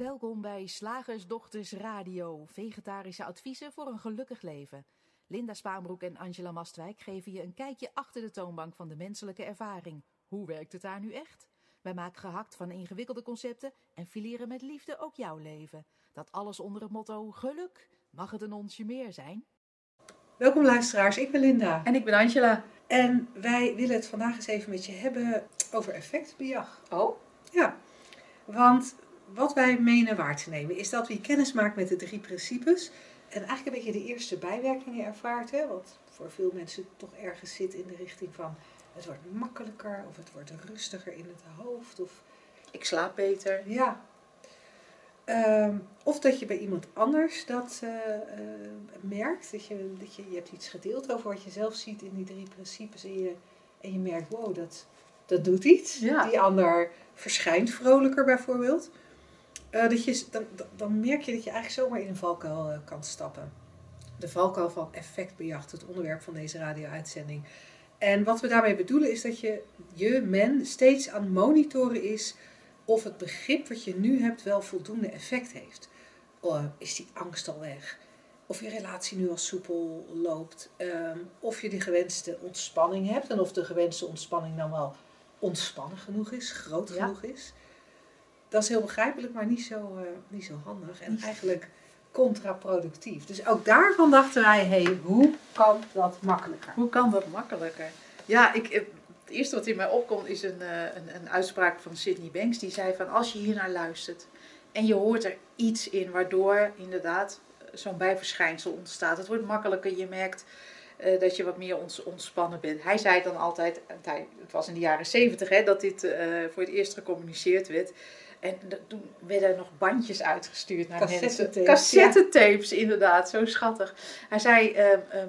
Welkom bij Slagersdochters Radio, vegetarische adviezen voor een gelukkig leven. Linda Spaanbroek en Angela Mastwijk geven je een kijkje achter de toonbank van de menselijke ervaring. Hoe werkt het daar nu echt? Wij maken gehakt van ingewikkelde concepten en fileren met liefde ook jouw leven. Dat alles onder het motto geluk. Mag het een onsje meer zijn? Welkom luisteraars, ik ben Linda. En ik ben Angela. En wij willen het vandaag eens even met je hebben over effectbejag. Oh? Ja, want wat wij menen waar te nemen is dat we kennis maken met de drie principes. En eigenlijk een beetje de eerste bijwerkingen ervaart. Hè? Wat voor veel mensen toch ergens zit in de richting van het wordt makkelijker of het wordt rustiger in het hoofd. Of, Ik slaap beter. ja. Ehm, of dat je bij iemand anders dat eh, eh, merkt. Dat je, dat je, je hebt iets gedeeld over wat je zelf ziet in die drie principes. En je, en je merkt, wow, dat, dat doet iets. Ja. Die ander verschijnt vrolijker bijvoorbeeld. Eh, dat je, dan, dan merk je dat je eigenlijk zomaar in een valkuil eh, kan stappen. De valkuil van effectbejacht, het onderwerp van deze radio-uitzending. En wat we daarmee bedoelen is dat je, je, men, steeds aan het monitoren is of het begrip wat je nu hebt wel voldoende effect heeft. Oh, is die angst al weg? Of je relatie nu al soepel loopt? Ehm, of je de gewenste ontspanning hebt en of de gewenste ontspanning dan wel ontspannen genoeg is, groot Ja. genoeg is. Dat is heel begrijpelijk, maar niet zo, eh, niet zo handig en eigenlijk contraproductief. Dus ook daarvan dachten wij, hey, hoe kan dat makkelijker? Hoe kan dat makkelijker? Ja, ik, eh, het eerste wat in mij opkomt is een, eh, een, een uitspraak van Sydney Banks. Die zei van als je hier naar luistert en je hoort er iets in waardoor inderdaad zo'n bijverschijnsel ontstaat. Het wordt makkelijker, je merkt dat je wat meer ons, ontspannen bent. Hij zei dan altijd, het was in de jaren zeventig hè, dat dit voor het eerst gecommuniceerd werd. En toen werden er nog bandjes uitgestuurd naar mensen. Cassettetapes, Cassettetapes, inderdaad. Zo schattig. Hij zei, ehm, ehm,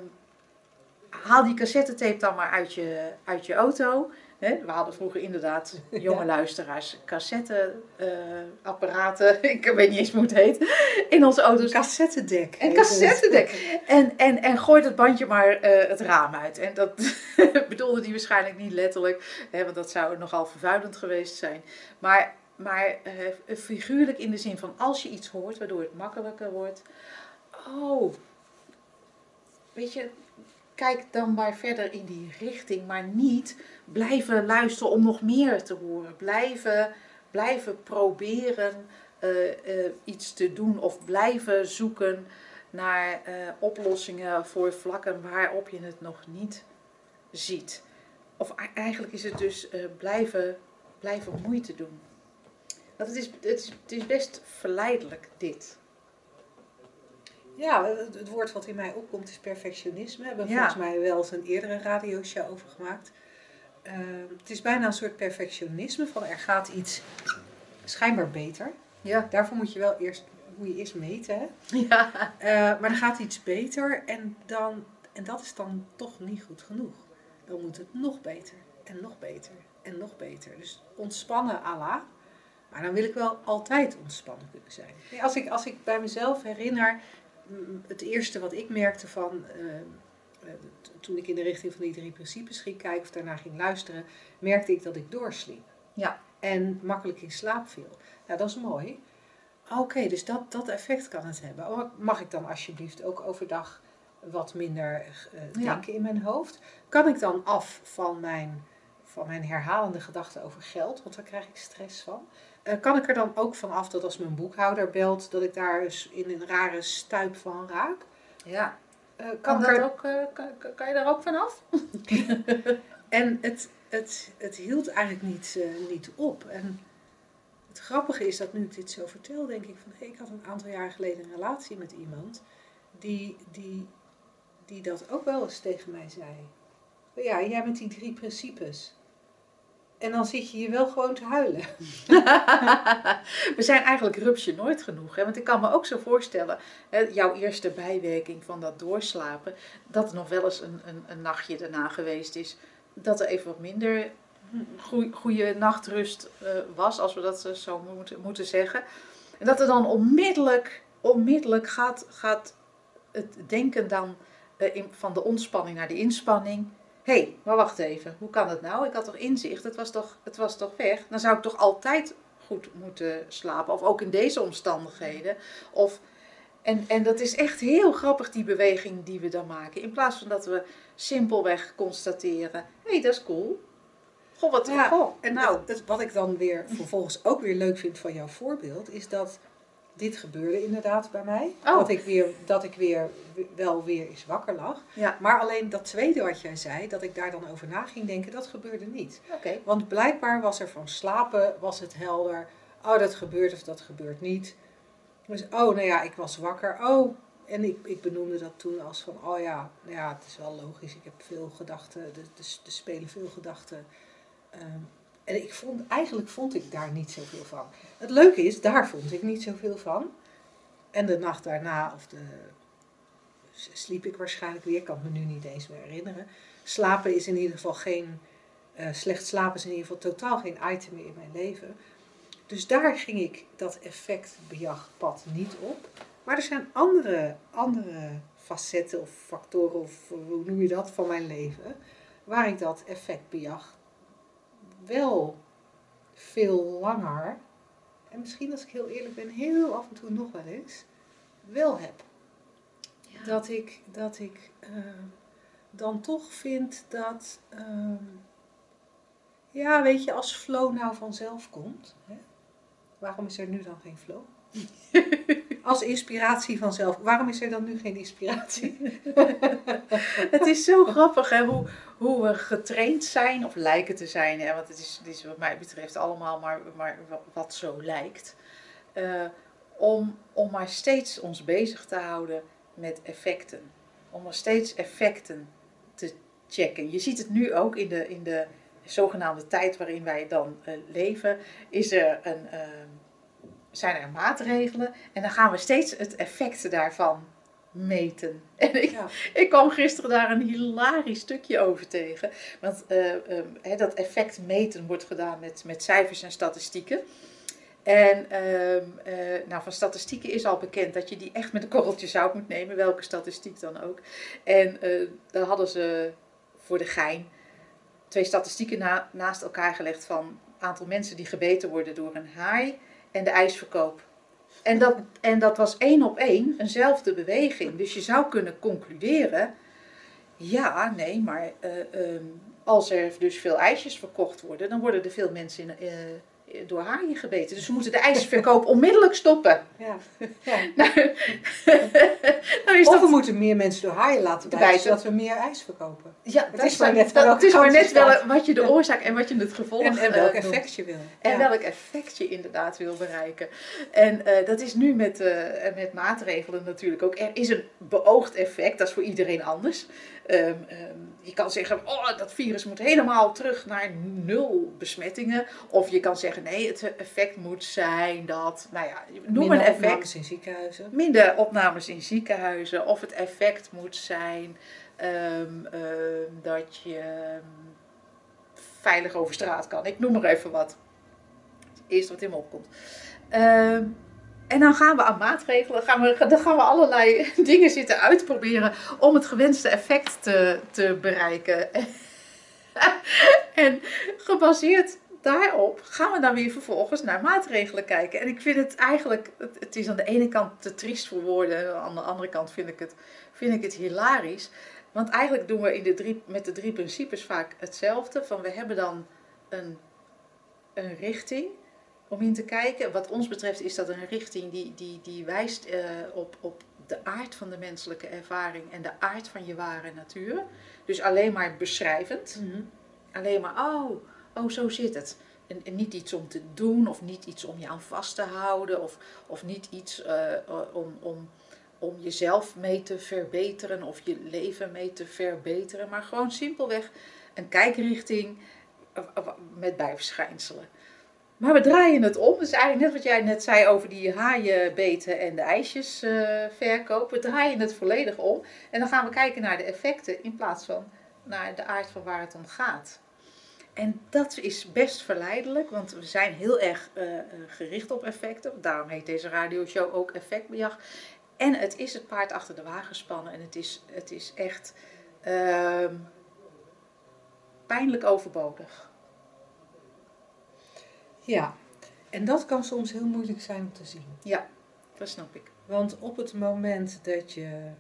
haal die cassettetape dan maar uit je, uit je auto. We hadden vroeger inderdaad, jonge Ja. luisteraars, cassetteapparaten, ik weet niet eens hoe het heet, in onze auto's. Cassettedek. Het. cassettedek. En, en, en gooit het bandje maar eh, het raam uit. En dat bedoelde hij waarschijnlijk niet letterlijk, hè, want dat zou nogal vervuilend geweest zijn. Maar, maar eh, figuurlijk in de zin van als je iets hoort waardoor het makkelijker wordt. Oh, weet je, kijk dan maar verder in die richting, maar niet blijven luisteren om nog meer te horen. Blijven, blijven proberen eh, eh, iets te doen of blijven zoeken naar oplossingen voor vlakken waarop je het nog niet ziet. Of eigenlijk is het dus blijven, blijven moeite doen. Want het is, het, is, het is best verleidelijk, dit. Ja, het, het woord wat in mij opkomt is perfectionisme. We hebben Ja. volgens mij wel eens een eerdere radioshow over gemaakt. Ehm, het is bijna een soort perfectionisme van er gaat iets schijnbaar beter. Ja. Daarvoor moet je wel eerst, moet je eerst meten. Hè? Ja. Eh, maar er gaat iets beter en, dan, en dat is dan toch niet goed genoeg. Dan moet het nog beter en nog beter en nog beter. Dus ontspannen à la. Maar dan wil ik wel altijd ontspannen kunnen zijn. Nee, Als ik, als ik bij mezelf herinner, mm, het eerste wat ik merkte van, eh, eh, toen ik in de richting van die drie principes ging kijken of daarna ging luisteren, merkte ik dat ik doorsliep. Ja. En makkelijk in slaap viel. Nou, dat is mooi. Oké, dus dat, dat effect kan het hebben. Oh, Mag ik dan alsjeblieft ook overdag wat minder eh, Ja. denken in mijn hoofd? Kan ik dan af van mijn, van mijn herhalende gedachten over geld? Want daar krijg ik stress van. Eh, kan ik er dan ook van af dat als mijn boekhouder belt, dat ik daar eens in een rare stuip van raak? ja. Eh, Kan, kan dat er ook, eh, kan, je daar ook van af? En het, het, het hield eigenlijk niet, niet op. En het grappige is dat nu ik dit zo vertel, denk ik van... ik had een aantal jaar geleden een relatie met iemand... die, die, die dat ook wel eens tegen mij zei. Ja, jij met die drie principes. En dan zit je hier wel gewoon te huilen. We zijn eigenlijk rupsje nooit genoeg. Hè? Want ik kan me ook zo voorstellen, hè, jouw eerste bijwerking van dat doorslapen, dat er nog wel eens een, een, een nachtje daarna geweest is. Dat er even wat minder goe- goede nachtrust eh, was, als we dat zo moeten, moeten zeggen. En dat er dan onmiddellijk, onmiddellijk gaat, gaat het denken dan eh, van de ontspanning naar de inspanning. Hé, hey, maar wacht even, hoe kan het nou? Ik had toch inzicht, het was toch, het was toch weg? Dan zou ik toch altijd goed moeten slapen. Of ook in deze omstandigheden. Of, en, en dat is echt heel grappig, die beweging die we dan maken. In plaats van dat we simpelweg constateren: hé, hey, dat is cool. Goh, wat Ja, goh, En nou, dat- dat- wat ik dan weer vervolgens ook weer leuk vind van jouw voorbeeld, is dat dit gebeurde inderdaad bij mij. Oh. Dat ik weer, dat ik weer wel weer eens wakker lag. ja, Maar alleen dat tweede wat jij zei, dat ik daar dan over na ging denken, dat gebeurde niet. oké. Want blijkbaar was er van slapen, was het helder. Oh, dat gebeurt of dat gebeurt niet. Dus, oh, nou ja, ik was wakker. Oh, en ik, ik benoemde dat toen als van, oh ja, nou ja, het is wel logisch. Ik heb veel gedachten, er, er, er spelen veel gedachten. Ehm, en ik vond, eigenlijk vond ik daar niet zoveel van. Het leuke is, daar vond ik niet zoveel van. En de nacht daarna, of de, sliep ik waarschijnlijk weer, kan me nu niet eens meer herinneren. Slapen is in ieder geval geen, eh, slecht slapen is in ieder geval totaal geen item meer in mijn leven. Dus daar ging ik dat effectbejagpad niet op. Maar er zijn andere, andere facetten of factoren, of hoe noem je dat, van mijn leven, waar ik dat effectbejag wel veel langer, en misschien als ik heel eerlijk ben, heel af en toe nog wel eens, wel heb. Dat ik, dat ik eh, dan toch vind dat, ehm, ja, weet je, als flow nou vanzelf komt, hè, waarom is er nu dan geen flow? Als inspiratie vanzelf, waarom is er dan nu geen inspiratie? Het is zo grappig hè, hoe, hoe we getraind zijn, of lijken te zijn, hè, want het is, is wat mij betreft allemaal maar, maar wat zo lijkt. eh, om, om maar steeds ons bezig te houden met effecten. Om maar steeds effecten te checken. Je ziet het nu ook in de, in de zogenaamde tijd waarin wij dan eh, leven, is er een, eh, zijn er maatregelen en dan gaan we steeds het effect daarvan meten. En ik, Ja. ik kwam gisteren daar een hilarisch stukje over tegen. Want eh, ehm, dat effect meten wordt gedaan met, met cijfers en statistieken. En ehm, eh, nou, van statistieken is al bekend dat je die echt met een korreltje zout moet nemen, welke statistiek dan ook. En eh daar hadden ze voor de gein twee statistieken na- naast elkaar gelegd van aantal mensen die gebeten worden door een haai en de ijsverkoop. En dat, en dat was één op één eenzelfde beweging. Dus je zou kunnen concluderen, ja, nee, maar eh, ehm, als er dus veel ijsjes verkocht worden, dan worden er veel mensen in, eh, door haaien gebeten. Dus we moeten de ijsverkoop onmiddellijk stoppen. Ja. ja. Nou, nou is Of we moeten meer mensen door haaien laten bijten, Bijten. zodat we meer ijs verkopen. ja, het dat is maar net dat, het is maar net wel wat je de oorzaak en wat je het gevolg En, en eh, welk effect je wil. En Ja. welk effect je inderdaad wil bereiken. En eh, dat is nu met, eh, met maatregelen natuurlijk ook. Er is een beoogd effect, dat is voor iedereen anders. Ehm, ehm, je kan zeggen, oh, dat virus moet helemaal terug naar nul besmettingen. Of je kan zeggen, nee, het effect moet zijn dat, nou ja, noem Minder een effect. opnames in ziekenhuizen. Minder opnames in ziekenhuizen. Of het effect moet zijn ehm, dat je veilig over straat kan. Ik noem maar even wat. Het eerste wat in me opkomt. En dan gaan we aan maatregelen, gaan we, dan gaan we allerlei dingen zitten uitproberen om het gewenste effect te, te bereiken. en gebaseerd daarop gaan we dan weer vervolgens naar maatregelen kijken. En ik vind het eigenlijk, het, is aan de ene kant te triest voor woorden, en aan de andere kant vind ik het, vind ik het hilarisch. Want eigenlijk doen we in de drie, met de drie principes vaak hetzelfde. Van we hebben dan een, een richting om in te kijken. Wat ons betreft is dat een richting die, die, die wijst eh, op, op de aard van de menselijke ervaring en de aard van je ware natuur. Dus alleen maar beschrijvend. Mhm. Alleen maar, oh, oh, zo zit het. En, en niet iets om te doen, of niet iets om je aan vast te houden, of, of niet iets eh, om, om, om jezelf mee te verbeteren, of je leven mee te verbeteren, maar gewoon simpelweg een kijkrichting eh, met bijverschijnselen. Maar we draaien het om. Dus eigenlijk net wat jij net zei over die haaienbeten en de ijsjes verkoop. We draaien het volledig om. En dan gaan we kijken naar de effecten in plaats van naar de aard van waar het om gaat. En dat is best verleidelijk, want we zijn heel erg eh, eh, gericht op effecten. Daarom heet deze radioshow ook Effectbejag. En het is het paard achter de wagen spannen. En het is, het is echt ehm, pijnlijk overbodig. Ja. En dat kan soms heel moeilijk zijn om te zien. Ja, dat snap ik. Want op het moment dat je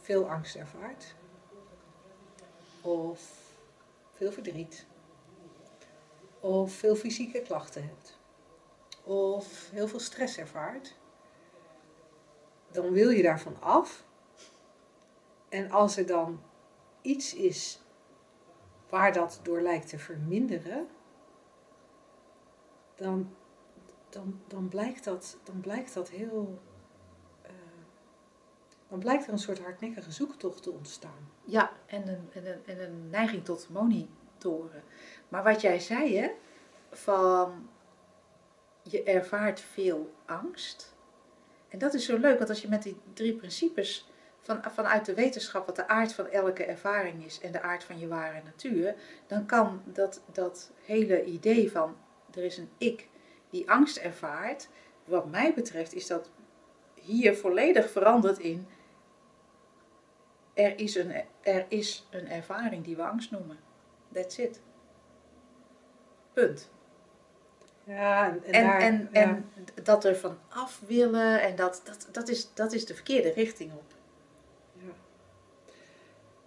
veel angst ervaart, of veel verdriet, of veel fysieke klachten hebt, of heel veel stress ervaart, dan wil je daarvan af. En als er dan iets is waar dat door lijkt te verminderen, dan, dan, dan, blijkt, dat, dan blijkt dat heel. eh, dan blijkt er een soort hardnekkige zoektocht te ontstaan. Ja, en een, en een, en een neiging tot monitoren. Maar wat jij zei, hè, van je ervaart veel angst. En dat is zo leuk, want als je met die drie principes van, vanuit de wetenschap, wat de aard van elke ervaring is en de aard van je ware natuur, dan kan dat, dat hele idee van er is een ik die angst ervaart, wat mij betreft is dat hier volledig veranderd in er is een, er is een ervaring die we angst noemen. That's it. Punt. Ja, en, En, daar- en, ja. en dat er van af willen, en dat, dat, dat, is, dat is de verkeerde richting op. Ja.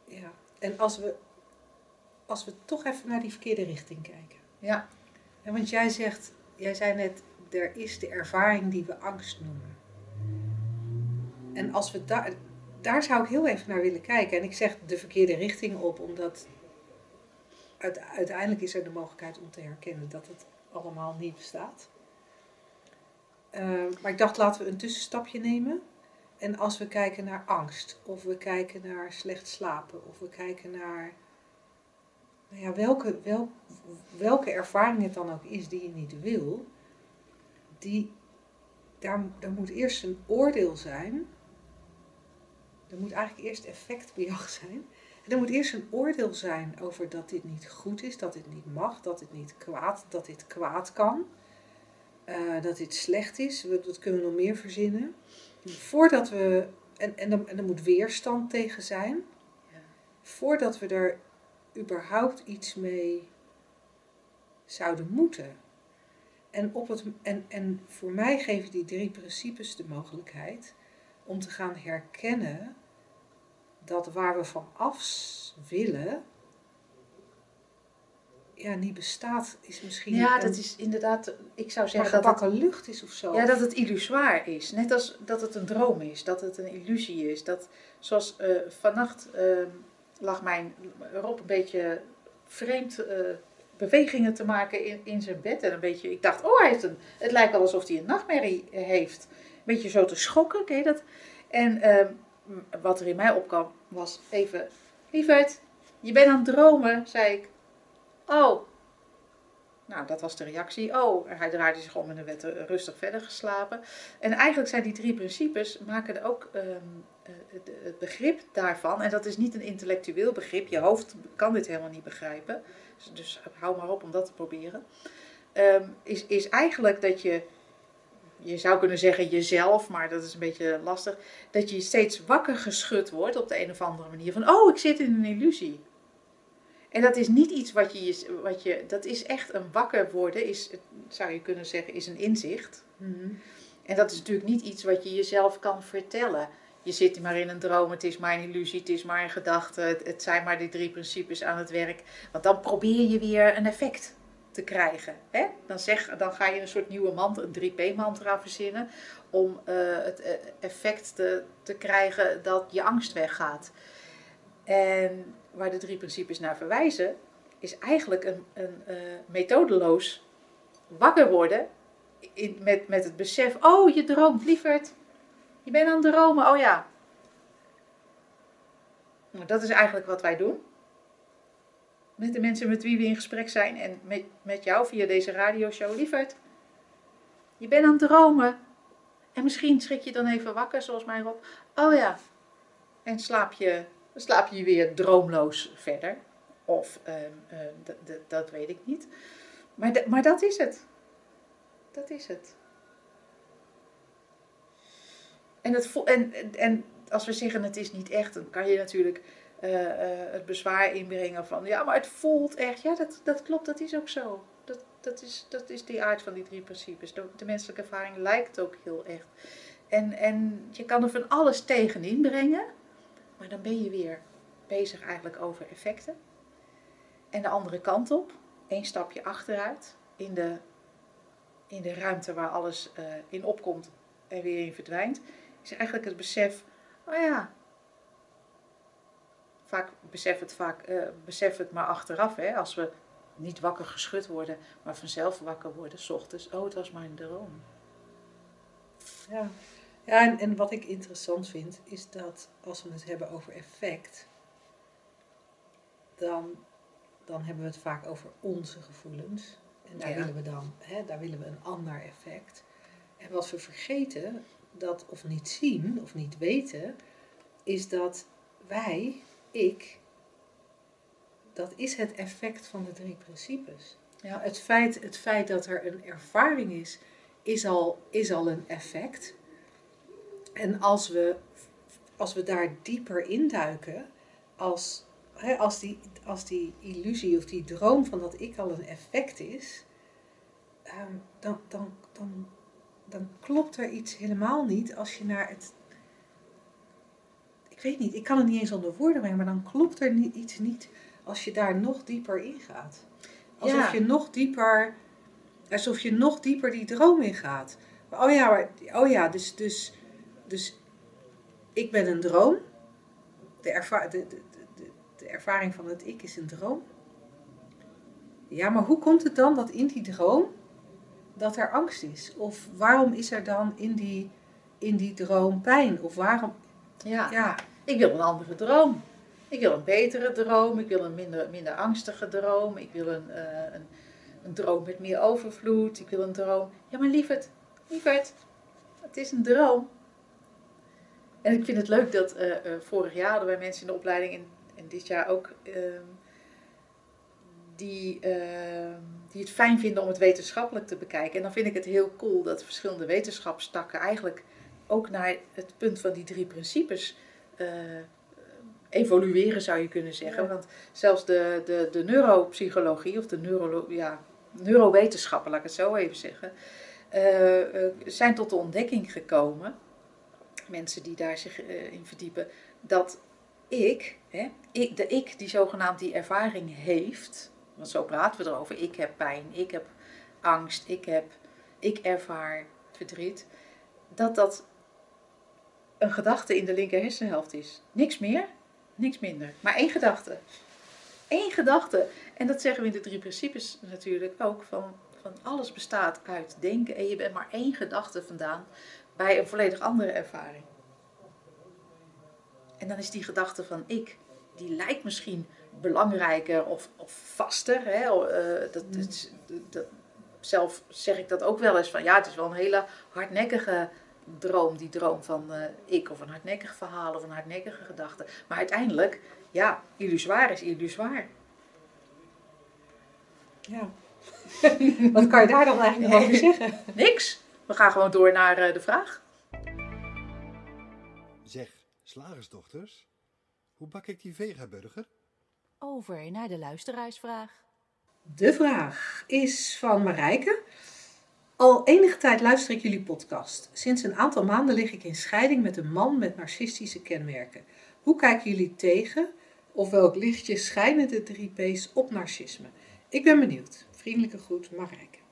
ja. En als we, als we toch even naar die verkeerde richting kijken. Ja, Want jij zegt, jij zei net, er is de ervaring die we angst noemen. En als we daar, daar zou ik heel even naar willen kijken. En ik zeg de verkeerde richting op, omdat uite- uiteindelijk is er de mogelijkheid om te herkennen dat het allemaal niet bestaat. Eh, maar ik dacht, laten we een tussenstapje nemen. En als we kijken naar angst, of we kijken naar slecht slapen, of we kijken naar nou ja, welke, wel, welke ervaring het dan ook is die je niet wil, die, daar, daar moet eerst een oordeel zijn. Er moet eigenlijk eerst effectbejag zijn. En er moet eerst een oordeel zijn over dat dit niet goed is, dat dit niet mag, dat dit niet kwaad, dat dit kwaad kan, eh, dat dit slecht is. We- Dat kunnen we nog meer verzinnen. Voordat we, en, en, er, en er moet weerstand tegen zijn, Ja. voordat we er überhaupt iets mee zouden moeten. En, op het, en, en voor mij geven die drie principes de mogelijkheid om te gaan herkennen dat waar we van af willen, ja, niet bestaat, is misschien ja een, dat is inderdaad, ik zou maar zeggen dat het, lucht is of zo. ja, dat het illusoir is. Net als dat het een droom is, dat het een illusie is. Dat, zoals eh, vannacht eh, lag mijn Rob een beetje vreemd eh, bewegingen te maken in, in zijn bed. En een beetje, ik dacht, oh, hij heeft een, het lijkt wel alsof hij een nachtmerrie heeft. Een beetje zo te schokken, ken je dat? En ehm, wat er in mij opkwam was even, lieverd, je bent aan het dromen, zei ik. Oh. Nou, dat was de reactie. Oh, hij draaide zich om en er werd er rustig verder geslapen. En eigenlijk zijn die drie principes, maken ook ehm, eh, het, het begrip daarvan. En dat is niet een intellectueel begrip. Je hoofd kan dit helemaal niet begrijpen. Dus, dus hou maar op om dat te proberen. Ehm, is, is eigenlijk dat je, je zou kunnen zeggen jezelf, maar dat is een beetje lastig. Dat je steeds wakker geschud wordt op de een of andere manier. Van, oh, ik zit in een illusie. En dat is niet iets wat je, wat je dat is echt een wakker worden, is, zou je kunnen zeggen, is een inzicht. Mhm. En dat is natuurlijk niet iets wat je jezelf kan vertellen. Je zit maar in een droom, het is maar een illusie, het is maar een gedachte, het, het zijn maar die drie principes aan het werk. Want dan probeer je weer een effect te krijgen. Hè? Dan, zeg, dan ga je een soort nieuwe mantra, een 3P-mantra verzinnen, om eh, het eh, effect te, te krijgen dat je angst weggaat. En waar de drie principes naar verwijzen, is eigenlijk een, een eh, methodeloos wakker worden met, met het besef, oh je droomt, lieverd. Je bent aan het dromen, oh ja. Nou, dat is eigenlijk wat wij doen. Met de mensen met wie we in gesprek zijn en met, met jou via deze radioshow, lieverd. Je bent aan het dromen. En misschien schrik je dan even wakker, zoals mij Rob. Oh ja. En slaap je, slaap je weer droomloos verder. Of, ehm, ehm, dat weet ik niet. Maar, maar dat is het. Dat is het. En, het en, en- als we zeggen het is niet echt, dan kan je natuurlijk eh, eh, het bezwaar inbrengen van ja, maar het voelt echt. Ja, dat, dat klopt, dat is ook zo. Dat, dat is, dat is die aard van die drie principes. De, de menselijke ervaring lijkt ook heel echt. En, en je kan er van alles tegenin brengen, maar dan ben je weer bezig eigenlijk over effecten. En de andere kant op, één stapje achteruit, in de, in de ruimte waar alles uh, in opkomt en weer in verdwijnt, is eigenlijk het besef, oh ja, vaak besef het, vaak, uh, besef het maar achteraf, hè, als we niet wakker geschud worden, maar vanzelf wakker worden, s ochtends, oh het was maar een droom. Ja, ja en, en wat ik interessant vind, is dat als we het hebben over effect, dan, dan hebben we het vaak over onze gevoelens. En daar willen we dan, hè, daar willen we een ander effect. En wat we vergeten, dat of niet zien of niet weten, is dat wij, ik, dat is het effect van de drie principes. Ja. Het, feit, het feit dat er een ervaring is, is al, is al een effect. En als we, als we daar dieper induiken, als, hè, als, die, als die illusie of die droom van dat ik al een effect is, ehm, dan, dan, dan, dan klopt er iets helemaal niet als je naar het. Ik weet niet, ik kan het niet eens onder woorden brengen, maar dan klopt er niet, iets niet als je daar nog dieper in gaat. Alsof je nog dieper, alsof je nog dieper die droom in gaat. Oh ja, maar, oh ja dus, dus, dus ik ben een droom. De, erva de, de, de, de ervaring van het ik is een droom. Ja, maar hoe komt het dan dat in die droom dat er angst is? Of waarom is er dan in die, in die droom pijn? Of waarom... Ja, ja. ik wil een andere droom. Ik wil een betere droom, ik wil een minder, minder angstige droom, ik wil een, uh, een, een, droom met meer overvloed, ik wil een droom. Ja, maar lieverd, lieverd, het is een droom. En ik vind het leuk dat uh, uh, vorig jaar hadden wij mensen in de opleiding en, en dit jaar ook ehm, die, ehm, die het fijn vinden om het wetenschappelijk te bekijken. En dan vind ik het heel cool dat verschillende wetenschapstakken eigenlijk ook naar het punt van die drie principes evolueren zou je kunnen zeggen. Want zelfs de, de, de neuropsychologie of de neuro, ja, neurowetenschappen, laat ik het zo even zeggen, uh, zijn tot de ontdekking gekomen, mensen die daar zich uh, in verdiepen, dat ik, hè, ik, de ik die zogenaamd die ervaring heeft, want zo praten we erover, ik heb pijn, ik heb angst, ik, heb, ik ervaar verdriet, dat dat een gedachte in de linker hersenhelft is. Niks meer, Niks minder. Maar één gedachte. Eén gedachte. En dat zeggen we in de drie principes natuurlijk ook. Van, van alles bestaat uit denken. En je bent maar één gedachte vandaan bij een volledig andere ervaring. En dan is die gedachte van ik, die lijkt misschien belangrijker of, of vaster. Hè? Uh, dat, dat, dat, zelf zeg ik dat ook wel eens van ja, het is wel een hele hardnekkige droom, die droom van uh, ik, of een hardnekkig verhaal of een hardnekkige gedachte. Maar uiteindelijk, ja, illusoir is illusoir. Ja. Wat kan je daar dan eigenlijk over zeggen? Niks. We gaan gewoon door naar uh, de vraag. Zeg, slagersdochters, hoe bak ik die vegaburger? Over naar de luisteraarsvraag. De vraag is van Marijke. Al enige tijd luister ik jullie podcast. Sinds een aantal maanden lig ik in scheiding met een man met narcistische kenmerken. Hoe kijken jullie tegen of welk lichtje schijnen de drie P's op narcisme? Ik ben benieuwd. Vriendelijke groet, Marijke.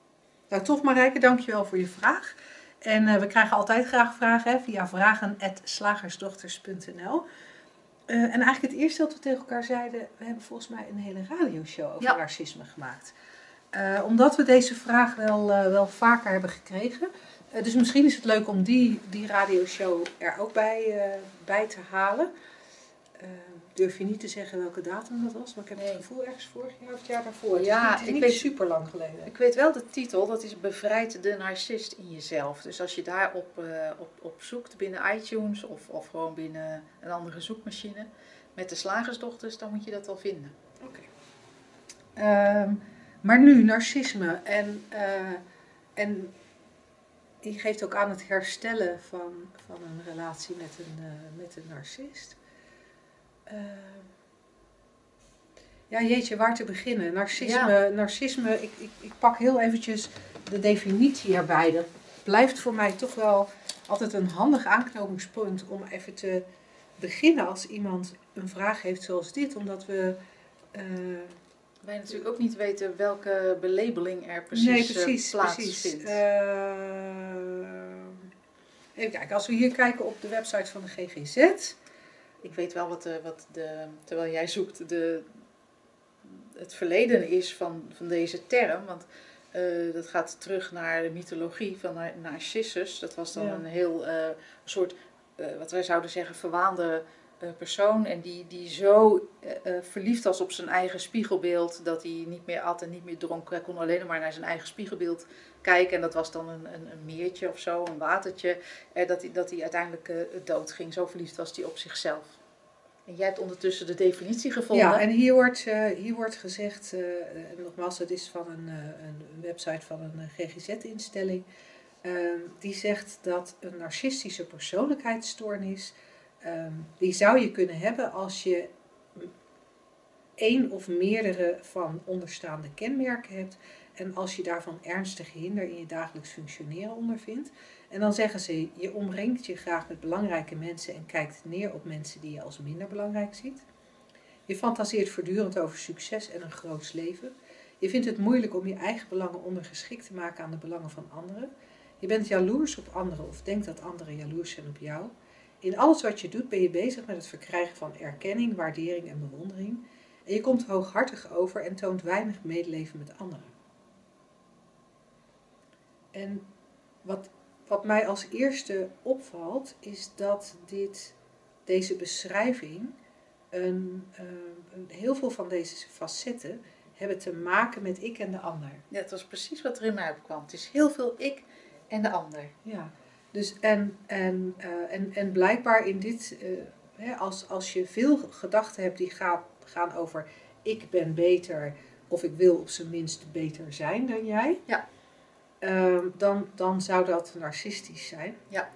Nou, tof Marijke, dankjewel voor je vraag. En uh, we krijgen altijd graag vragen hè, via vragen.slagersdochters.nl. Uh, en eigenlijk het eerste dat we tegen elkaar zeiden, we hebben volgens mij een hele radioshow over ja. narcisme gemaakt. Uh, omdat we deze vraag wel, wel vaker hebben gekregen. Dus misschien is het leuk om die, die radioshow er ook bij, bij te halen. Durf je niet te zeggen welke datum dat was, maar ik heb nee. het gevoel ergens vorig jaar of het jaar daarvoor. Ja, het is niet, ik weet super lang geleden. Ik weet wel de titel, dat is Bevrijd de narcist in jezelf. Dus als je daar op, op, op zoekt binnen iTunes of, of gewoon binnen een andere zoekmachine met de slagersdochters, dan moet je dat wel vinden. Oké. Okay. Um, maar nu, narcisme. En, uh, en die geeft ook aan het herstellen van, van een relatie met een, uh, met een narcist. Uh, Ja, jeetje, waar te beginnen? Narcisme, narcisme ik, ik, ik pak heel eventjes de definitie erbij. Dat blijft voor mij toch wel altijd een handig aanknopingspunt om even te beginnen als iemand een vraag heeft zoals dit. Omdat we... eh, Wij natuurlijk ook niet weten welke belabeling er precies, nee, eh, precies, plaatsvindt. precies. Eh, even kijken, als we hier kijken op de website van de GGZ. Ik weet wel wat, de, wat de, terwijl jij zoekt, de, het verleden is van, van deze term. Want eh, dat gaat terug naar de mythologie van Nar- Narcissus. Dat was dan Ja. een heel eh, soort, eh, wat wij zouden zeggen, verwaande persoon. En die, die zo eh, eh, verliefd was op zijn eigen spiegelbeeld, dat hij niet meer at en niet meer dronk. Hij kon alleen maar naar zijn eigen spiegelbeeld kijken. En dat was dan een, een, een meertje of zo, een watertje. Eh, dat, hij, dat hij uiteindelijk eh, dood ging. Zo verliefd was hij op zichzelf. En jij hebt ondertussen de definitie gevonden. Ja, en hier wordt, eh, hier wordt gezegd, eh, nogmaals, dat is van een, eh, een website van een eh, GGZ-instelling. ehm, die zegt dat een narcistische persoonlijkheidsstoornis, ehm, die zou je kunnen hebben als je één of meerdere van onderstaande kenmerken hebt. En als je daarvan ernstige hinder in je dagelijks functioneren ondervindt. En dan zeggen ze, je omringt je graag met belangrijke mensen en kijkt neer op mensen die je als minder belangrijk ziet. Je fantaseert voortdurend over succes en een groots leven. Je vindt het moeilijk om je eigen belangen ondergeschikt te maken aan de belangen van anderen. Je bent jaloers op anderen of denkt dat anderen jaloers zijn op jou. In alles wat je doet ben je bezig met het verkrijgen van erkenning, waardering en bewondering. En je komt hooghartig over en toont weinig medeleven met anderen. En wat, wat mij als eerste opvalt, is dat dit, deze beschrijving, een, eh, een- heel veel van deze facetten hebben te maken met ik en de ander. Ja, het was precies wat er in mij opkwam. Het is heel veel ik en de ander. Ja, dus en, en, eh, en, en blijkbaar in dit, eh, hè, als, als je veel gedachten hebt die gaan, gaan over ik ben beter of ik wil op zijn minst beter zijn dan jij, Ja. ehm, dan, dan zou dat narcistisch zijn. Ja.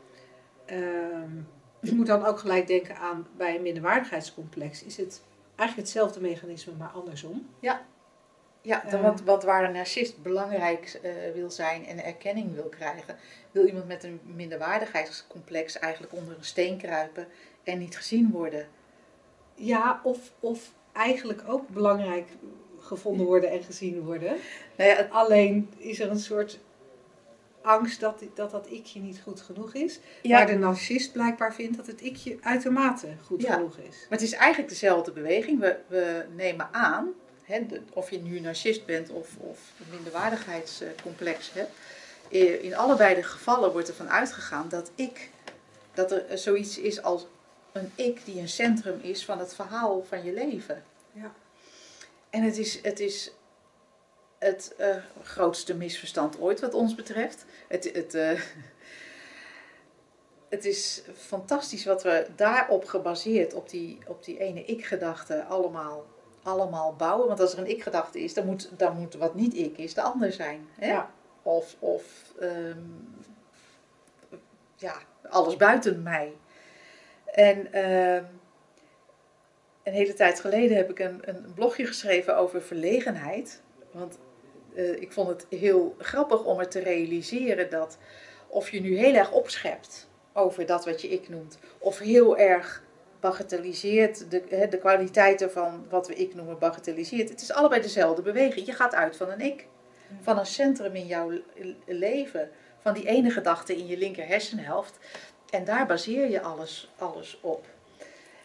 Je moet dan ook gelijk denken aan bij een minderwaardigheidscomplex is het eigenlijk hetzelfde mechanisme, maar andersom. Ja, dan Eh. wat, wat waar een narcist belangrijk eh, wil zijn en erkenning wil krijgen, wil iemand met een minderwaardigheidscomplex eigenlijk onder een steen kruipen en niet gezien worden. Ja, of, of eigenlijk ook belangrijk gevonden worden en gezien worden. Nou ja, het- Alleen is er een soort angst dat dat, dat ikje niet goed genoeg is. ja, Maar de narcist blijkbaar vindt dat het ikje uitermate goed Ja. genoeg is. Maar het is eigenlijk dezelfde beweging. We, we nemen aan, hè, de- of je nu narcist bent of, of een minderwaardigheidscomplex hebt. eh, In allebei de gevallen wordt ervan uitgegaan dat ik, dat er zoiets is als een ik die een centrum is van het verhaal van je leven. Ja. En het is het, is het eh, grootste misverstand ooit wat ons betreft. Het, het, eh, het is fantastisch wat we daarop gebaseerd, op die, op die ene ik-gedachte, allemaal, allemaal bouwen. Want als er een ik-gedachte is, dan moet, dan moet wat niet ik is, de ander zijn. Hè? Ja. Of, of ehm, ja, alles buiten mij. En ehm, een hele tijd geleden heb ik een, een blogje geschreven over verlegenheid. Want eh, ik vond het heel grappig om er te realiseren dat of je nu heel erg opschept over dat wat je ik noemt, of heel erg bagatelliseert, de, de kwaliteiten van wat we ik noemen bagatelliseert. Het is allebei dezelfde beweging. Je gaat uit van een ik, van een centrum in jouw le- leven, van die ene gedachte in je linker hersenhelft. En daar baseer je alles, alles op.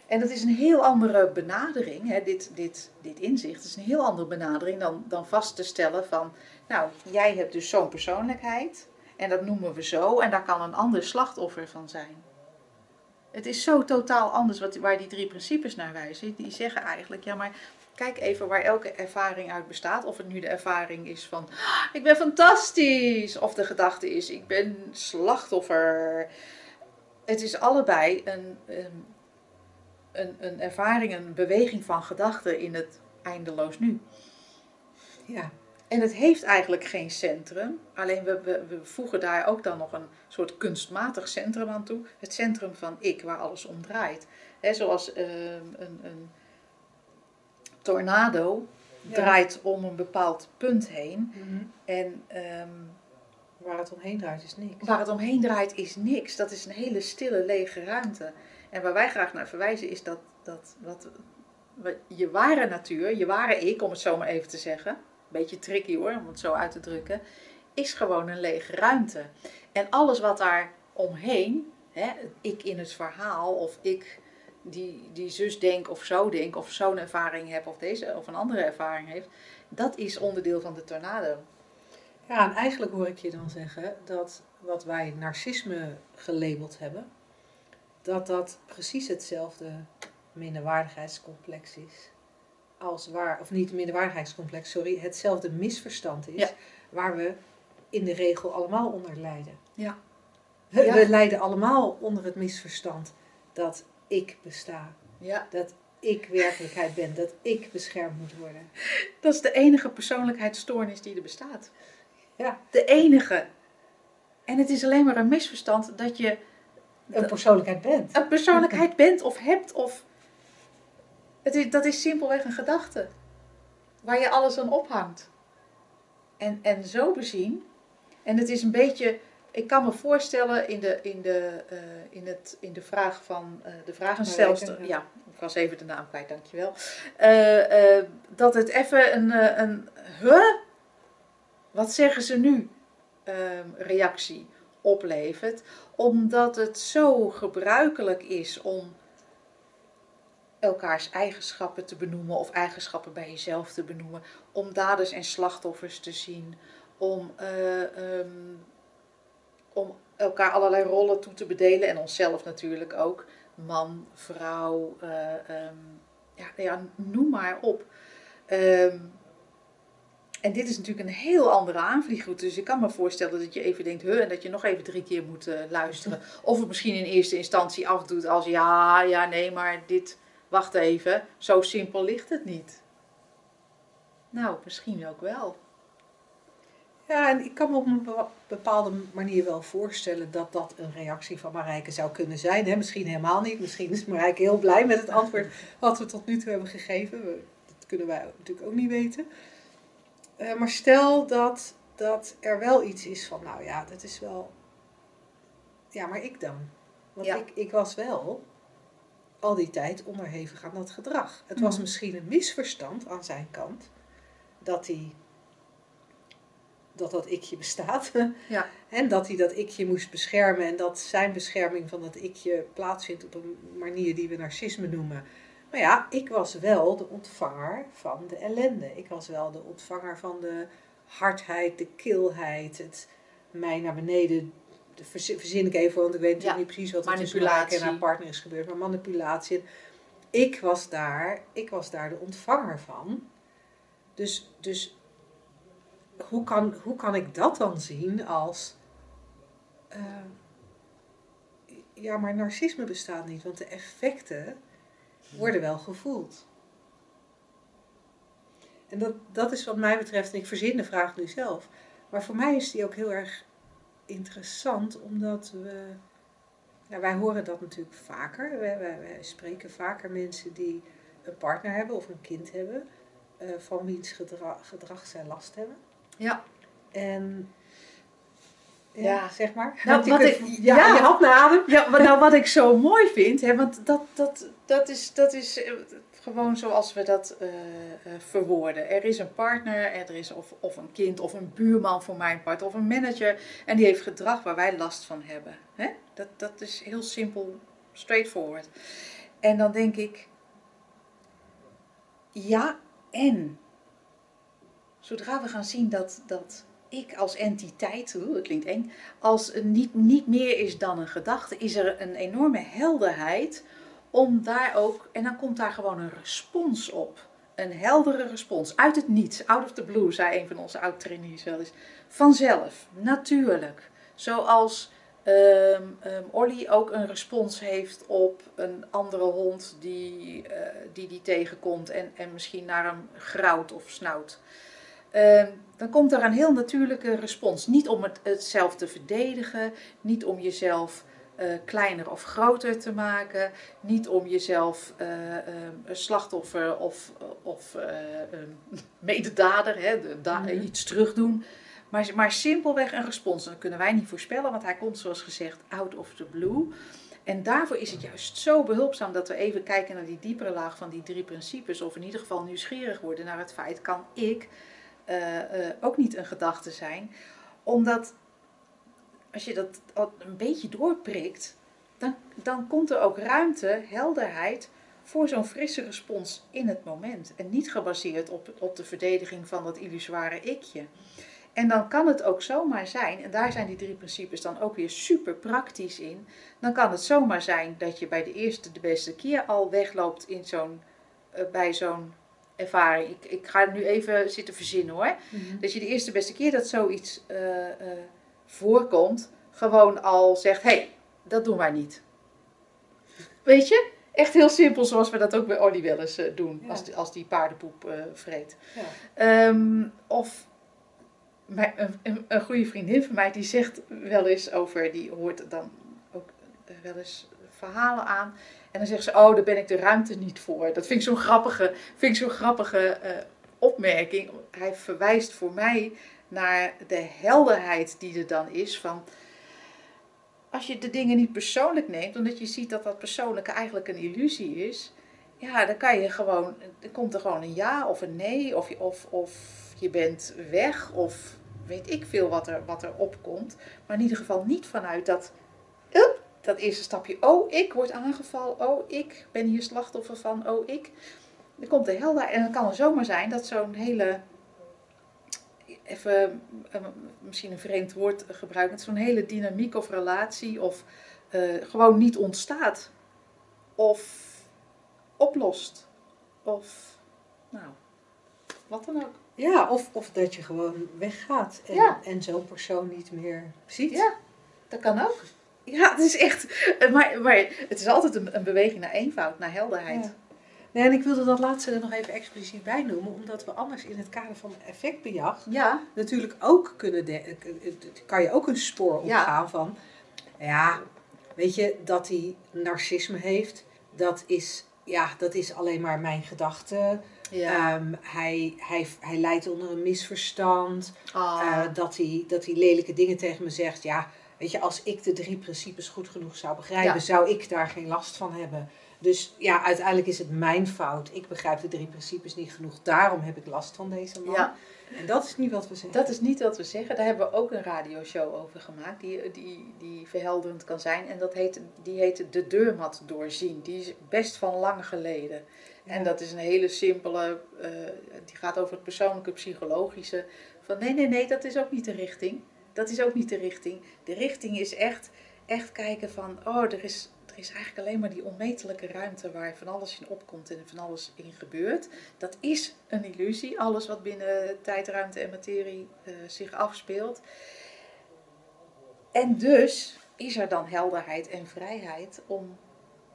En dat is een heel andere benadering, hè, dit, dit, dit inzicht is een heel andere benadering dan, dan vast te stellen van, nou, jij hebt dus zo'n persoonlijkheid en dat noemen we zo en daar kan een ander slachtoffer van zijn. Het is zo totaal anders wat, waar die drie principes naar wijzen. Die zeggen eigenlijk, ja maar kijk even waar elke ervaring uit bestaat. Of het nu de ervaring is van, "Ah, ik ben fantastisch. Of de gedachte is, ik ben slachtoffer. Het is allebei een, een, een, een ervaring, een beweging van gedachten in het eindeloos nu. Ja. En het heeft eigenlijk geen centrum. Alleen we, we, we voegen daar ook dan nog een soort kunstmatig centrum aan toe. Het centrum van ik, waar alles om draait. Hè, zoals ehm, een, een, tornado Ja. draait om een bepaald punt heen. Mhm. En ehm, Waar het omheen draait is niks. waar het omheen draait is niks. Dat is een hele stille, lege ruimte. En waar wij graag naar verwijzen is dat, dat wat, wat je ware natuur, je ware ik, om het zo maar even te zeggen, beetje tricky hoor, om het zo uit te drukken, is gewoon een lege ruimte. En alles wat daar omheen, hè, ik in het verhaal of ik die, die zus denk of zo denk of zo'n ervaring heb of deze of een andere ervaring heeft, dat is onderdeel van de tornado. Ja, en eigenlijk hoor ik je dan zeggen dat wat wij narcisme gelabeld hebben, dat dat precies hetzelfde minderwaardigheidscomplex is. Als waar, of niet minderwaardigheidscomplex, sorry, hetzelfde misverstand is Ja. waar we in de regel allemaal onder lijden. Ja. We, Ja. we lijden allemaal onder het misverstand dat ik besta, Ja. dat ik werkelijkheid ben, dat ik beschermd moet worden. Dat is de enige persoonlijkheidsstoornis die er bestaat. Ja. De enige. En het is alleen maar een misverstand dat je Een persoonlijkheid bent. een persoonlijkheid bent of hebt of... Het is, dat is simpelweg een gedachte. Waar je alles aan ophangt. En, en zo bezien. En het is een beetje... Ik kan me voorstellen in de, in de, eh, in het, in de vraag van eh, de vragenstelster... Ja, ik was even de naam kwijt, dankjewel. Eh, dat het even een... een huh? Wat zeggen ze nu? ehm, reactie oplevert omdat het zo gebruikelijk is om elkaars eigenschappen te benoemen of eigenschappen bij jezelf te benoemen, om daders en slachtoffers te zien, om, eh, ehm, om elkaar allerlei rollen toe te bedelen en onszelf natuurlijk ook, man, vrouw, eh, ehm, ja, ja, noem maar op. Ehm, en dit is natuurlijk een heel andere aanvliegroute. Dus ik kan me voorstellen dat je even denkt, huh, en dat je nog even drie keer moet eh, luisteren. Of het misschien in eerste instantie afdoet als ja, ja, nee, maar dit, wacht even, zo simpel ligt het niet. Nou, misschien ook wel. Ja, en ik kan me op een bepa- bepaalde manier wel voorstellen dat dat een reactie van Marijke zou kunnen zijn. Hè? Misschien helemaal niet. Misschien is Marijke heel blij met het antwoord wat we tot nu toe hebben gegeven. Dat kunnen wij natuurlijk ook niet weten. Eh, maar stel dat, dat er wel iets is van, nou ja, dat is wel... Ja, maar ik dan? Want Ja. ik, ik was wel al die tijd onderhevig aan dat gedrag. Het was Mhm. misschien een misverstand aan zijn kant dat hij dat dat ikje bestaat. Ja. En dat hij dat ikje moest beschermen en dat zijn bescherming van dat ikje plaatsvindt op een manier die we narcisme noemen. Maar ja, ik was wel de ontvanger van de ellende. Ik was wel de ontvanger van de hardheid, de kilheid, het mij naar beneden. Verzin ik even, want ik weet natuurlijk Ja, niet precies wat er tussen Marijke en haar partner is gebeurd. Maar manipulatie. Ik was daar, ik was daar de ontvanger van. Dus, dus hoe, kan, hoe kan ik dat dan zien als. eh, ja, maar narcisme bestaat niet, want de effecten worden wel gevoeld. En dat, dat is wat mij betreft, en ik verzin de vraag nu zelf, maar voor mij is die ook heel erg interessant, omdat we. Ja, wij horen dat natuurlijk vaker. Wij, wij, wij spreken vaker mensen die een partner hebben of een kind hebben, eh, van wiens gedra- gedrag zij last hebben. Ja. En. Ja, zeg maar. Nou, wat kunt- ik- ja, ja. je had adem. Ja, maar nou wat ik zo mooi vind, hè, want dat, dat, dat is, dat is eh, gewoon zoals we dat eh, eh, verwoorden. Er is een partner, er is of, of een kind of een buurman voor mijn part of een manager en die heeft gedrag waar wij last van hebben. Hè? Dat, dat is heel simpel, straightforward. En dan denk ik, ja en. Zodra we gaan zien dat, dat ik als entiteit, oeh, dat klinkt eng, als niet, niet meer is dan een gedachte, is er een enorme helderheid om daar ook, en dan komt daar gewoon een respons op. Een heldere respons, uit het niets, out of the blue, zei een van onze oud-trainees wel eens. Vanzelf, natuurlijk. Zoals Olly ook een respons heeft op een andere hond die eh, die, die tegenkomt en, en misschien naar hem grauwt of snauwt. Ehm, dan komt er een heel natuurlijke respons. Niet om het zelf te verdedigen, niet om jezelf eh, kleiner of groter te maken. Niet om jezelf eh, eh, een slachtoffer of, of een mededader, hè, de, da- Mhm. iets terugdoen. Maar, maar simpelweg een respons. En dat kunnen wij niet voorspellen, want hij komt zoals gezegd out of the blue. En daarvoor is het juist zo behulpzaam dat we even kijken naar die diepere laag van die drie principes. Of in ieder geval nieuwsgierig worden naar het feit, kan ik ook niet een gedachte zijn? Omdat als je dat een beetje doorprikt, dan, dan komt er ook ruimte, helderheid voor zo'n frisse respons in het moment. En niet gebaseerd op, op de verdediging van dat illusoire ikje. En dan kan het ook zomaar zijn, en daar zijn die drie principes dan ook weer super praktisch in. Dan kan het zomaar zijn dat je bij de eerste, de beste keer al wegloopt in zo'n, eh, bij zo'n ervaring. Ik, ik ga nu even zitten verzinnen hoor. Dat je de eerste beste keer dat zoiets eh, eh, voorkomt, gewoon al zegt: hé, hey, dat doen wij niet. Weet je? Echt heel simpel, zoals we dat ook bij Olly wel eens eh, doen, Ja. als, die, als die paardenpoep eh, vreet. Ja. Ehm, of mijn, een, goede vriendin van mij, die zegt wel eens over, die hoort dan ook eh, wel eens verhalen aan. En dan zegt ze, oh, daar ben ik de ruimte niet voor. Dat vind ik zo'n grappige, vind ik zo'n grappige opmerking. Hij verwijst voor mij naar de helderheid die er dan is van... Als je de dingen niet persoonlijk neemt, omdat je ziet dat dat persoonlijke eigenlijk een illusie is... Ja, dan kan je gewoon, dan komt er gewoon een ja of een nee, of je, of, of je bent weg, of weet ik veel wat er, wat er opkomt. Maar in ieder geval niet vanuit dat, up, dat eerste stapje, oh ik word aangevallen, oh ik ben hier slachtoffer van, oh ik. Er komt de helder en dan kan er zomaar zijn dat zo'n hele, even eh, misschien een vreemd woord gebruiken, zo'n hele dynamiek of relatie of eh, gewoon niet ontstaat. Of oplost. Of, nou, wat dan ook. Ja, of, of dat je gewoon weggaat en, Ja. en zo'n persoon niet meer ziet. Ja, dat kan ook. Ja, het is echt. Maar, maar het is altijd een, een beweging naar eenvoud, naar helderheid. Ja. Nee, en ik wilde dat laatste er nog even expliciet bij noemen, omdat we anders in het kader van effectbejag Ja, natuurlijk ook kunnen de- kan je ook een spoor Ja. opgaan van, ja, weet je, dat hij narcisme heeft, dat is, ja, dat is alleen maar mijn gedachte. ja. Ehm, hij, hij, hij lijdt onder een misverstand. Ah, Eh, dat, hij, dat hij lelijke dingen tegen me zegt. Ja, weet je, als ik de drie principes goed genoeg zou begrijpen, zou ik daar geen last van hebben. Dus ja, uiteindelijk is het mijn fout. Ik begrijp de drie principes niet genoeg. Daarom heb ik last van deze man. ja, En dat is niet wat we zeggen. dat is niet wat we zeggen. Daar hebben we ook een radioshow over gemaakt, die, die, die verhelderend kan zijn. En dat heet, die heet De Deurmat Doorzien. Die is best van lang geleden. En dat is een hele simpele, eh, die gaat over het persoonlijke psychologische. Van nee, nee, nee, dat is ook niet de richting. Dat is ook niet de richting. De richting is echt, echt kijken van, oh, er is, is eigenlijk alleen maar die onmetelijke ruimte waar van alles in opkomt en van alles in gebeurt. Dat is een illusie, alles wat binnen tijd, ruimte en materie eh, zich afspeelt. En dus is er dan helderheid en vrijheid om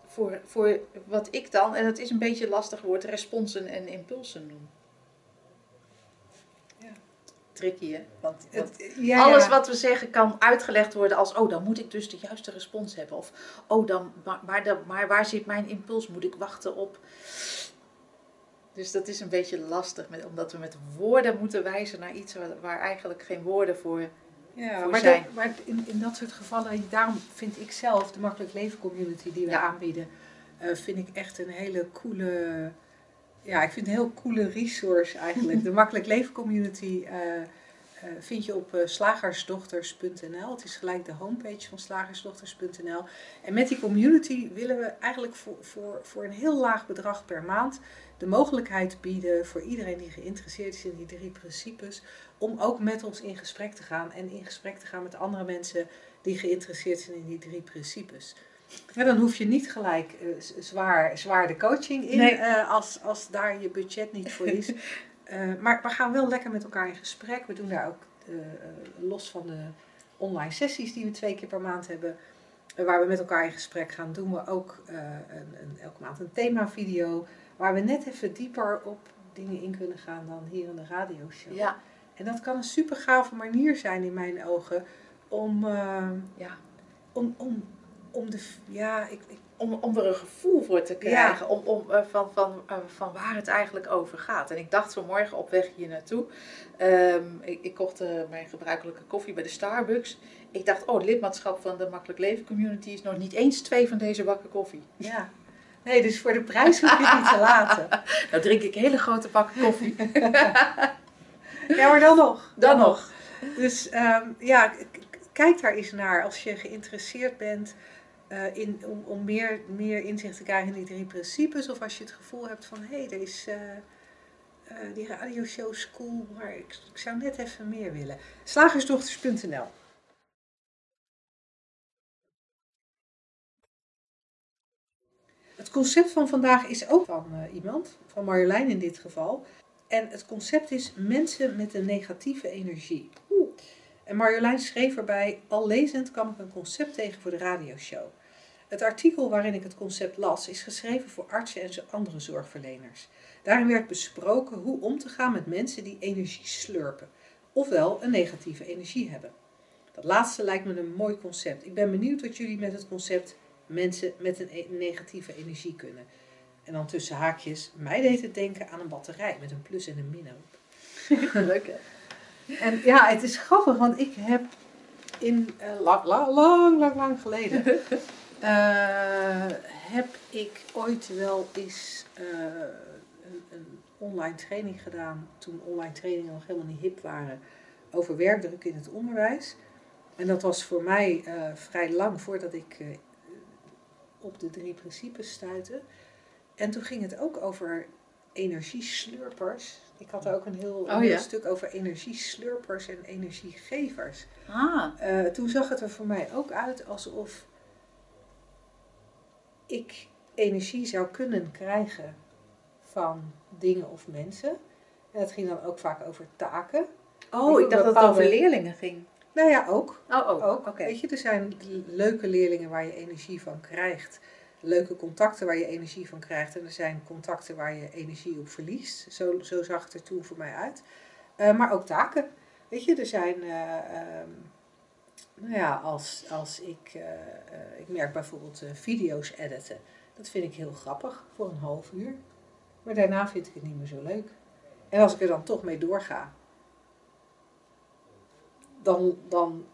voor, voor wat ik dan, en het is een beetje lastig woord, responsen en impulsen noem. Tricky hè? Want, want Het- ja, alles wat we zeggen kan uitgelegd worden als, oh dan moet ik dus de juiste respons hebben. Of, oh dan, maar, maar, dan- maar waar zit mijn impuls? Moet ik wachten op... Dus dat is een beetje lastig, met, omdat we met woorden moeten wijzen naar iets waar, waar eigenlijk geen woorden voor... Ja, voor maar, zijn. dat- maar in, in dat soort gevallen, daarom vind ik zelf de Makkelijk Leven Community die we Ja. aanbieden, eh, vind ik echt een hele coole, ja, ik vind een heel coole resource eigenlijk. de Makkelijk Leven Community eh, eh, vind je op eh, slagersdochters.nl. Het is gelijk de homepage van slagersdochters.nl. En met die community willen we eigenlijk voor, voor, voor een heel laag bedrag per maand de mogelijkheid bieden voor iedereen die geïnteresseerd is in die drie principes, om ook met ons in gesprek te gaan en in gesprek te gaan met andere mensen die geïnteresseerd zijn in die drie principes. Ja, dan hoef je niet gelijk eh, z- zwaar, zwaar de coaching in Nee. eh, als, als daar je budget niet voor is. Eh, maar we gaan wel lekker met elkaar in gesprek. We doen daar ook los van de online sessies die we twee keer per maand hebben, waar we met elkaar in gesprek gaan, doen we ook eh, een, een, elke maand een themavideo waar we net even dieper op dingen in kunnen gaan dan hier in de radioshow. Ja, En dat kan een super gave manier zijn in mijn ogen om, eh, ja, om, om om de, ja, ik, ik om, om er een gevoel voor te krijgen. Om, om, eh, van, van, eh, van waar het eigenlijk over gaat. En ik dacht vanmorgen op weg hier naartoe. ehm, ik, ik kocht eh, mijn gebruikelijke koffie bij de Starbucks. Ik dacht, oh, het lidmaatschap van de Makkelijk Leven Community is nog niet eens twee van deze bakken koffie. ja. Nee, dus voor de prijs hoef je het niet te laten. Nou drink ik hele grote bakken koffie. Ja, maar dan nog. Dan nog. Dus ehm, ja, kijk daar eens naar als je geïnteresseerd bent eh, in, om, om meer, meer inzicht te krijgen in die drie principes. Of als je het gevoel hebt van, hé, hey, er is eh, die radioshow is cool, maar ik, ik zou net even meer willen. Slagersdochters.nl Het concept van vandaag is ook van iemand, van Marjolein in dit geval. En het concept is mensen met een negatieve energie. Oeh. En Marjolein schreef erbij, al lezend kwam ik een concept tegen voor de radioshow. Het artikel waarin ik het concept las is geschreven voor artsen en zo- andere zorgverleners. Daarin werd besproken hoe om te gaan met mensen die energie slurpen, ofwel een negatieve energie hebben. Dat laatste lijkt me een mooi concept. Ik ben benieuwd wat jullie met het concept mensen met een e- negatieve energie kunnen. En dan tussen haakjes, mij deed het denken aan een batterij met een plus en een min op. Leuk hè? En ja, het is grappig, want ik heb in eh, lang, lang, lang, lang, geleden heb ik ooit wel eens eh, een, een online training gedaan, toen online trainingen nog helemaal niet hip waren, over werkdruk in het onderwijs. En dat was voor mij eh, vrij lang voordat ik eh, op de drie principes stuitte. En toen ging het ook over energieslurpers. Ik had er ook een heel, een Oh, heel ja. stuk over energieslurpers en energiegevers. Ah, Eh, toen zag het er voor mij ook uit alsof ik energie zou kunnen krijgen van dingen of mensen. En dat ging dan ook vaak over taken. oh, ik dacht dat het over leerlingen ging. Nou ja, ook. Oh, oh, ook. Weet je, er zijn leuke leerlingen waar je energie van krijgt. Leuke contacten waar je energie van krijgt. En er zijn contacten waar je energie op verliest. Zo, zo zag het er toen voor mij uit. Eh, maar ook taken. Weet je, er zijn... eh, ehm, nou ja, als, als ik... eh, eh, ik merk bijvoorbeeld eh, video's editen. Dat vind ik heel grappig voor een half uur. Maar daarna vind ik het niet meer zo leuk. En als ik er dan toch mee doorga... Dan, dan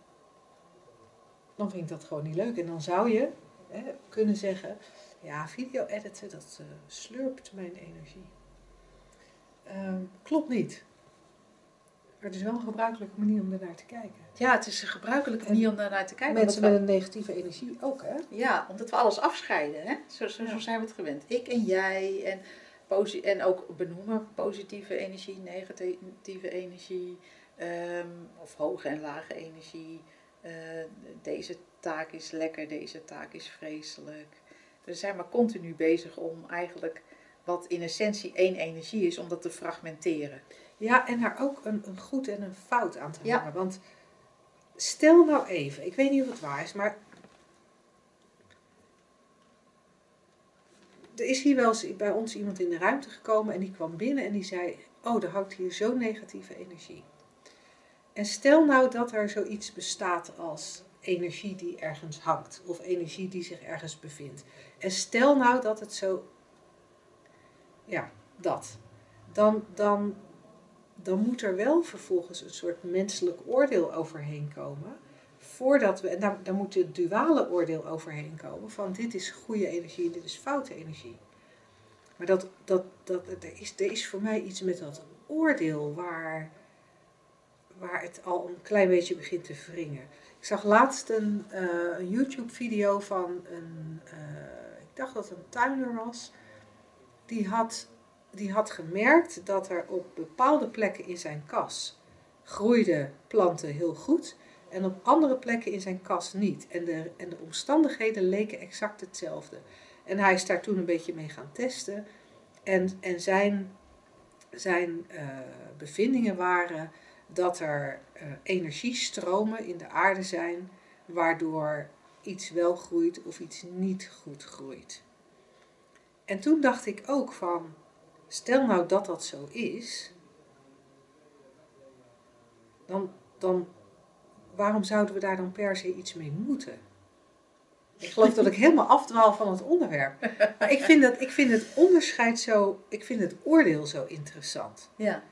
dan vind ik dat gewoon niet leuk. En dan zou je hè, kunnen zeggen, ja, video editen, dat slurpt mijn energie. Ehm, klopt niet. Maar het is wel een gebruikelijke manier om ernaar te kijken. Ja, het is een gebruikelijke manier om daarnaar te kijken. Mensen met een negatieve energie ook, hè? ja, omdat we alles afscheiden. Hè? Zo, zo, zijn we het gewend. Ik en jij. En, en ook benoemen positieve energie, negatieve energie. ehm, of hoge en lage energie. Eh, deze taak is lekker, deze taak is vreselijk. We zijn maar continu bezig om eigenlijk wat in essentie één energie is, om dat te fragmenteren. Ja, en daar ook een, een goed en een fout aan te Ja. hangen. Want stel nou even, ik weet niet of het waar is, maar er is hier wel eens bij ons iemand in de ruimte gekomen en die kwam binnen en die zei: Oh, er hangt hier zo'n negatieve energie. En stel nou dat er zoiets bestaat als energie die ergens hangt of energie die zich ergens bevindt. En stel nou dat het zo. Ja, dat. Dan, dan, dan moet er wel vervolgens een soort menselijk oordeel overheen komen. Voordat we, en daar, moet het duale oordeel overheen komen van dit is goede energie en dit is foute energie. Maar dat, dat, dat, er, is, er is voor mij iets met dat oordeel waar, waar het al een klein beetje begint te wringen. Ik zag laatst een, eh, een YouTube-video van een, eh, ik dacht dat het een tuinder was, die had die had gemerkt dat er op bepaalde plekken in zijn kas groeiden planten heel goed en op andere plekken in zijn kas niet. En de, en de omstandigheden leken exact hetzelfde. En hij is daar toen een beetje mee gaan testen. En, en zijn, zijn eh, bevindingen waren dat er eh, energiestromen in de aarde zijn waardoor iets wel groeit of iets niet goed groeit. En toen dacht ik ook van, Stel nou dat dat zo is, dan, dan waarom zouden we daar dan per se iets mee moeten? Ik geloof dat ik helemaal afdwaal van het onderwerp. Maar ik vind, dat, ik vind het onderscheid zo, ik vind het oordeel zo interessant. Ja,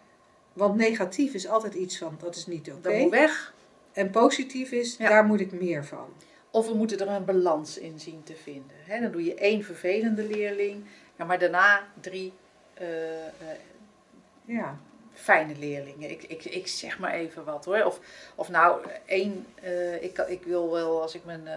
Want negatief is altijd iets van, dat is niet oké. dat moet weg. En positief is, Ja. daar moet ik meer van. Of we moeten er een balans in zien te vinden. Dan doe je één vervelende leerling, ja, maar daarna drie Ja, fijne leerlingen. Ik, ik, ik zeg maar even wat hoor. Of, of nou, één, eh, ik, ik wil wel, als ik mijn, eh,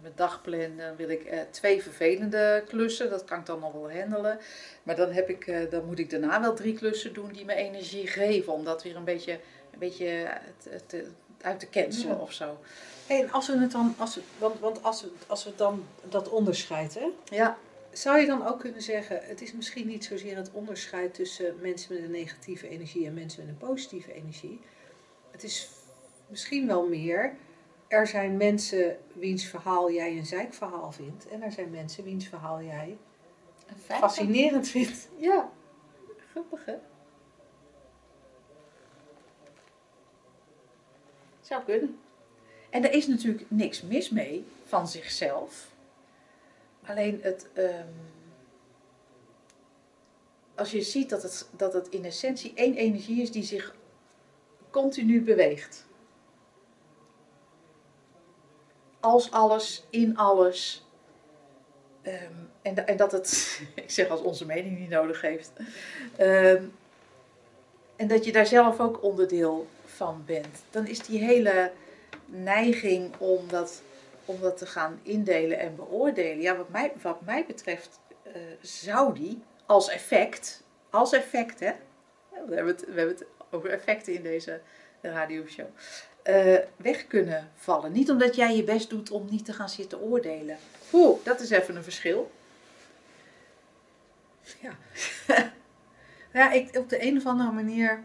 mijn dag plan, dan wil ik eh, twee vervelende klussen. Dat kan ik dan nog wel handelen. Maar dan, heb ik, eh, dan moet ik daarna wel drie klussen doen die me energie geven. Om dat weer een beetje, een beetje te, te- uit te cancelen Ja. of zo. En als we het dan, als we, want, want als we, als we dan dat onderscheid, hè, Ja, zou je dan ook kunnen zeggen, het is misschien niet zozeer het onderscheid tussen mensen met een negatieve energie en mensen met een positieve energie. Het is misschien wel meer, er zijn mensen wiens verhaal jij een zeikverhaal vindt en er zijn mensen wiens verhaal jij fascinerend vindt. Ja, grappig hè? Zou kunnen. En er is natuurlijk niks mis mee van zichzelf. Alleen het. ehm, als je ziet dat het, dat het in essentie één energie is die zich continu beweegt. Als alles, in alles. Ehm, en, en dat het, ik zeg als onze mening niet nodig heeft. Ehm, en dat je daar zelf ook onderdeel van bent. Dan is die hele neiging om dat, om dat te gaan indelen en beoordelen. Ja, wat mij, wat mij betreft eh, zou die als effect, als effect hè. We hebben het, we hebben het over effecten in deze radioshow. eh, weg kunnen vallen. Niet omdat jij je best doet om niet te gaan zitten oordelen. Oeh, dat is even een verschil. Ja, ik, op de een of andere manier,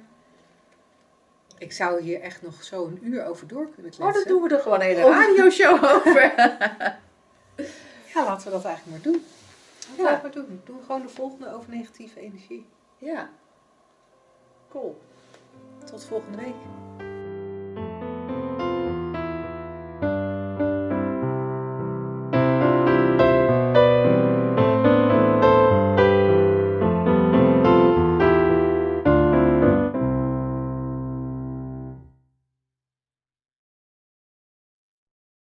ik zou hier echt nog zo een uur over door kunnen kletsen. Oh, dat doen we er gewoon een hele radioshow over. Ja, laten we dat eigenlijk maar doen. Ja. Ja, maar doen. Doen we gewoon de volgende over negatieve energie. Ja. Cool. Tot volgende week.